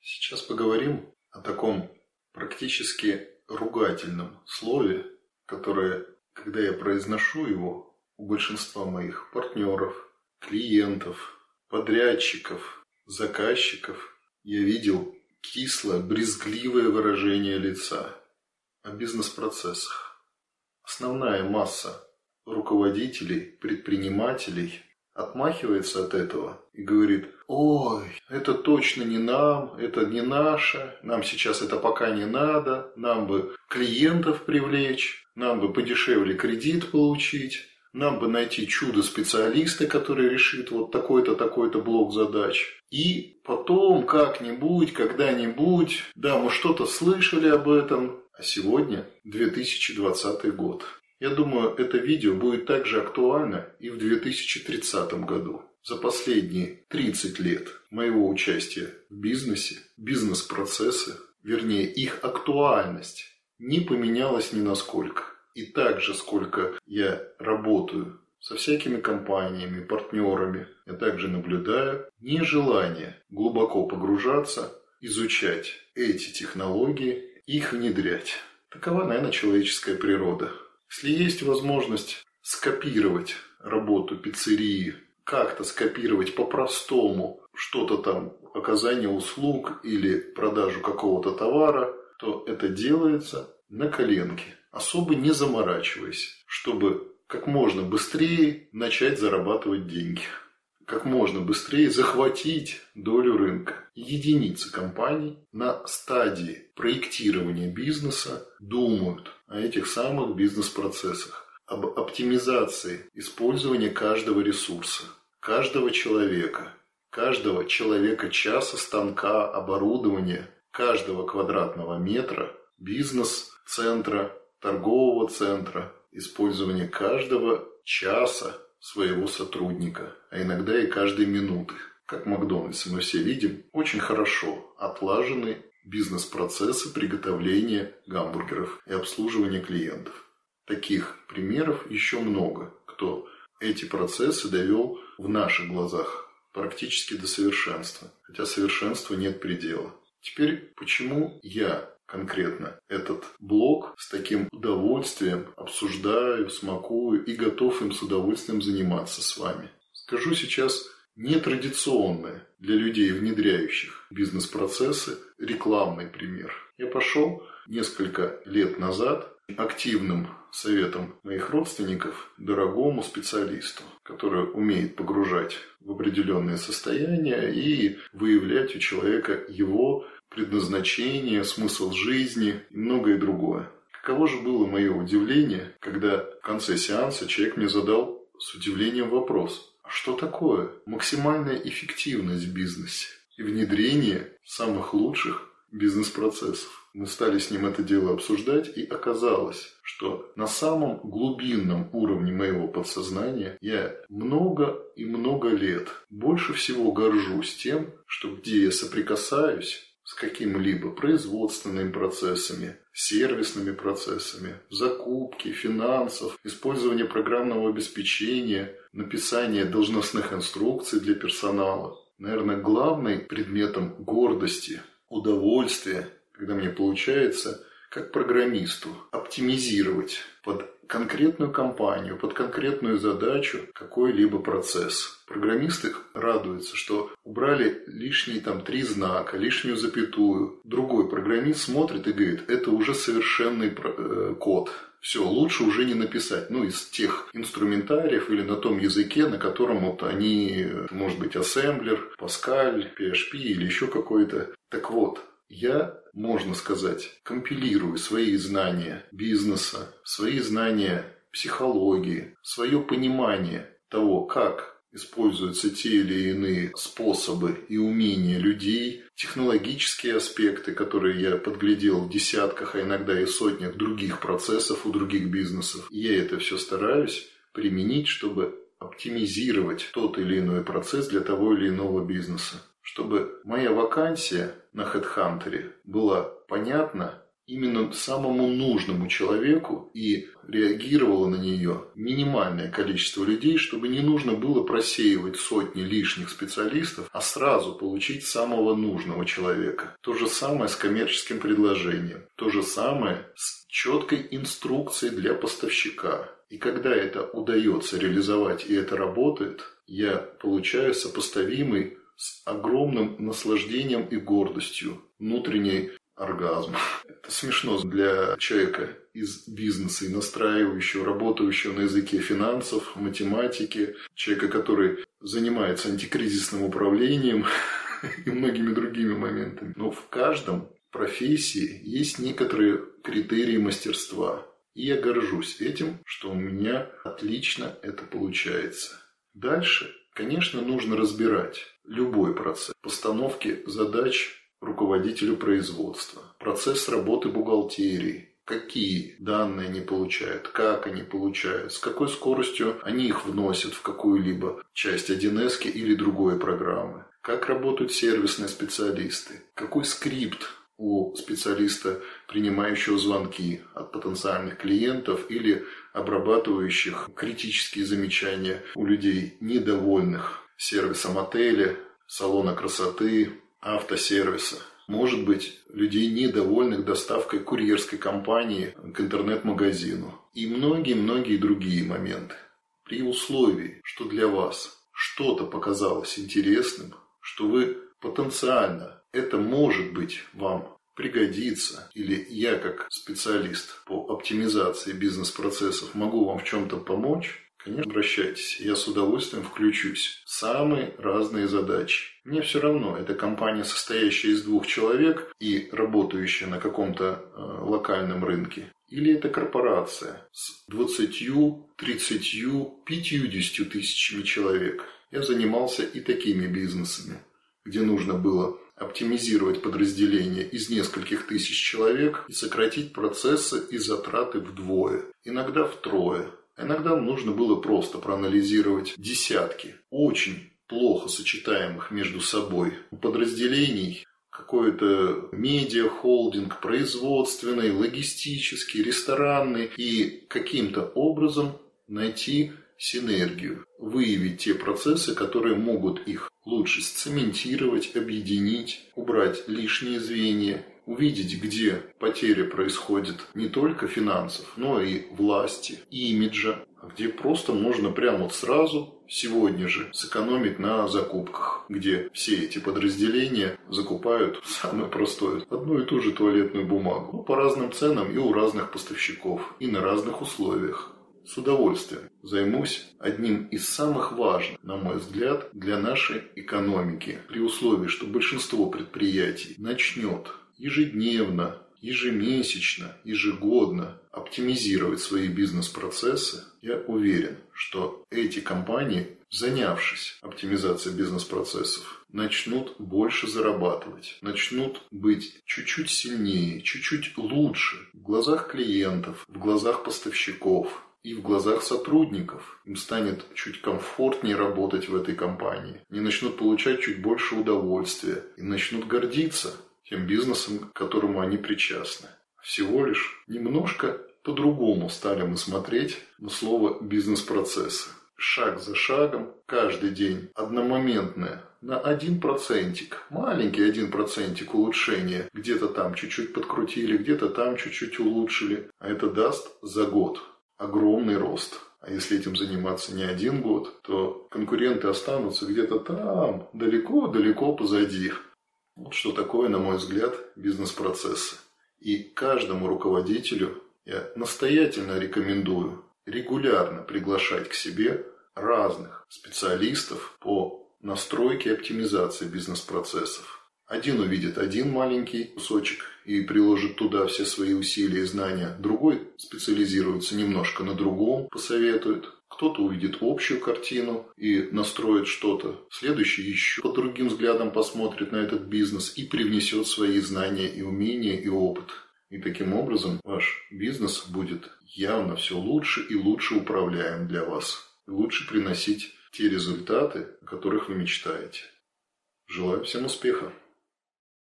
Сейчас поговорим о таком практически ругательном слове, которое, когда я произношу его, у большинства моих партнеров, клиентов, подрядчиков, заказчиков, я видел кислое, брезгливое выражение лица о бизнес-процессах. Основная масса руководителей, предпринимателей отмахивается от этого и говорит, ой, это точно не нам, это не наше, нам сейчас это пока не надо, нам бы клиентов привлечь, нам бы подешевле кредит получить, нам бы найти чудо-специалиста, который решит вот такой-то, такой-то блок задач. И потом как-нибудь, когда-нибудь, да, мы что-то слышали об этом, а сегодня 2020 год. Я думаю, это видео будет также актуально и в 2030 году. За последние 30 лет моего участия в бизнесе, бизнес-процессы, вернее их актуальность, не поменялась ни насколько. И также, сколько я работаю со всякими компаниями, партнерами, я также наблюдаю нежелание глубоко погружаться, изучать эти технологии, их внедрять. Такова, наверное, человеческая природа. Если есть возможность скопировать работу пиццерии, как-то скопировать по-простому что-то там, оказание услуг или продажу какого-то товара, то это делается на коленке, особо не заморачиваясь, чтобы как можно быстрее начать зарабатывать деньги. Как можно быстрее захватить долю рынка. Единицы компаний на стадии проектирования бизнеса думают о этих самых бизнес-процессах, об оптимизации использования каждого ресурса, каждого человека, каждого человека-часа, станка, оборудования, каждого квадратного метра, бизнес-центра, торгового центра, использование каждого часа своего сотрудника, а иногда и каждой минуты. Как в Макдональдсе мы все видим, очень хорошо отлажены бизнес-процессы приготовления гамбургеров и обслуживания клиентов. Таких примеров еще много, кто эти процессы довел в наших глазах практически до совершенства, хотя совершенства нет предела. Теперь, почему я конкретно этот блок с таким удовольствием обсуждаю, смакую и готов им с удовольствием заниматься с вами. Скажу сейчас нетрадиционное для людей, внедряющих бизнес-процессы, рекламный пример. Я пошел несколько лет назад активным советом моих родственников дорогому специалисту, который умеет погружать в определенное состояние и выявлять у человека его предназначение, смысл жизни и многое другое. Каково же было мое удивление, когда в конце сеанса человек мне задал с удивлением вопрос. Что такое максимальная эффективность в бизнесе и внедрение самых лучших бизнес-процессов? Мы стали с ним это дело обсуждать, и оказалось, что на самом глубинном уровне моего подсознания я много и много лет больше всего горжусь тем, что где я соприкасаюсь с какими-либо производственными процессами, сервисными процессами, закупки, финансов, использование программного обеспечения, написание должностных инструкций для персонала. Наверное, главным предметом гордости, удовольствия, когда мне получается как программисту оптимизировать под конкретную компанию, под конкретную задачу какой-либо процесс. Программисты радуются, что убрали лишние там три знака, лишнюю запятую. Другой программист смотрит и говорит, это уже совершенный э, код. Все, лучше уже не написать. Ну, из тех инструментариев или на том языке, на котором вот они, может быть, ассемблер, Pascal, PHP или еще какой-то. Так вот, я, можно сказать, компилирую свои знания бизнеса, свои знания психологии, свое понимание того, как используются те или иные способы и умения людей, технологические аспекты, которые я подглядел в десятках, а иногда и сотнях других процессов у других бизнесов. Я это все стараюсь применить, чтобы оптимизировать тот или иной процесс для того или иного бизнеса чтобы моя вакансия на HeadHunter была понятна именно самому нужному человеку и реагировало на нее минимальное количество людей, чтобы не нужно было просеивать сотни лишних специалистов, а сразу получить самого нужного человека. То же самое с коммерческим предложением. То же самое с четкой инструкцией для поставщика. И когда это удается реализовать и это работает, я получаю сопоставимый с огромным наслаждением и гордостью внутренней оргазм. Это смешно для человека из бизнеса и настраивающего, работающего на языке финансов, математики, человека, который занимается антикризисным управлением и многими другими моментами. Но в каждом профессии есть некоторые критерии мастерства. И я горжусь этим, что у меня отлично это получается. Дальше, конечно, нужно разбирать любой процесс постановки задач руководителю производства, процесс работы бухгалтерии, какие данные они получают, как они получают, с какой скоростью они их вносят в какую-либо часть 1С или другой программы, как работают сервисные специалисты, какой скрипт у специалиста, принимающего звонки от потенциальных клиентов или обрабатывающих критические замечания у людей, недовольных сервисом отеля, салона красоты, автосервиса. Может быть, людей, недовольных доставкой курьерской компании к интернет-магазину. И многие-многие другие моменты. При условии, что для вас что-то показалось интересным, что вы потенциально это может быть вам пригодится, или я как специалист по оптимизации бизнес-процессов могу вам в чем-то помочь, Конечно, обращайтесь, я с удовольствием включусь. Самые разные задачи. Мне все равно, это компания, состоящая из двух человек и работающая на каком-то э, локальном рынке. Или это корпорация с 20, 30, 50 тысячами человек. Я занимался и такими бизнесами, где нужно было оптимизировать подразделение из нескольких тысяч человек и сократить процессы и затраты вдвое, иногда втрое. Иногда нужно было просто проанализировать десятки очень плохо сочетаемых между собой подразделений, какой-то медиа-холдинг, производственный, логистический, ресторанный, и каким-то образом найти синергию, выявить те процессы, которые могут их лучше сцементировать, объединить, убрать лишние звенья увидеть, где потеря происходит не только финансов, но и власти, имиджа, где просто можно прямо вот сразу, сегодня же, сэкономить на закупках, где все эти подразделения закупают самое простое, одну и ту же туалетную бумагу, ну, по разным ценам и у разных поставщиков, и на разных условиях. С удовольствием займусь одним из самых важных, на мой взгляд, для нашей экономики, при условии, что большинство предприятий начнет ежедневно, ежемесячно, ежегодно оптимизировать свои бизнес-процессы, я уверен, что эти компании, занявшись оптимизацией бизнес-процессов, начнут больше зарабатывать, начнут быть чуть-чуть сильнее, чуть-чуть лучше в глазах клиентов, в глазах поставщиков, и в глазах сотрудников. Им станет чуть комфортнее работать в этой компании. Они начнут получать чуть больше удовольствия и начнут гордиться тем бизнесом, к которому они причастны. Всего лишь немножко по-другому стали мы смотреть на слово «бизнес-процессы». Шаг за шагом, каждый день, одномоментное, на один процентик, маленький один процентик улучшения. Где-то там чуть-чуть подкрутили, где-то там чуть-чуть улучшили. А это даст за год огромный рост. А если этим заниматься не один год, то конкуренты останутся где-то там, далеко-далеко позади. Вот что такое, на мой взгляд, бизнес-процессы. И каждому руководителю я настоятельно рекомендую регулярно приглашать к себе разных специалистов по настройке и оптимизации бизнес-процессов. Один увидит один маленький кусочек и приложит туда все свои усилия и знания. Другой специализируется немножко на другом, посоветует. Кто-то увидит общую картину и настроит что-то. Следующий еще под другим взглядом посмотрит на этот бизнес и привнесет свои знания и умения и опыт. И таким образом ваш бизнес будет явно все лучше и лучше управляем для вас. Лучше приносить те результаты, о которых вы мечтаете. Желаю всем успеха!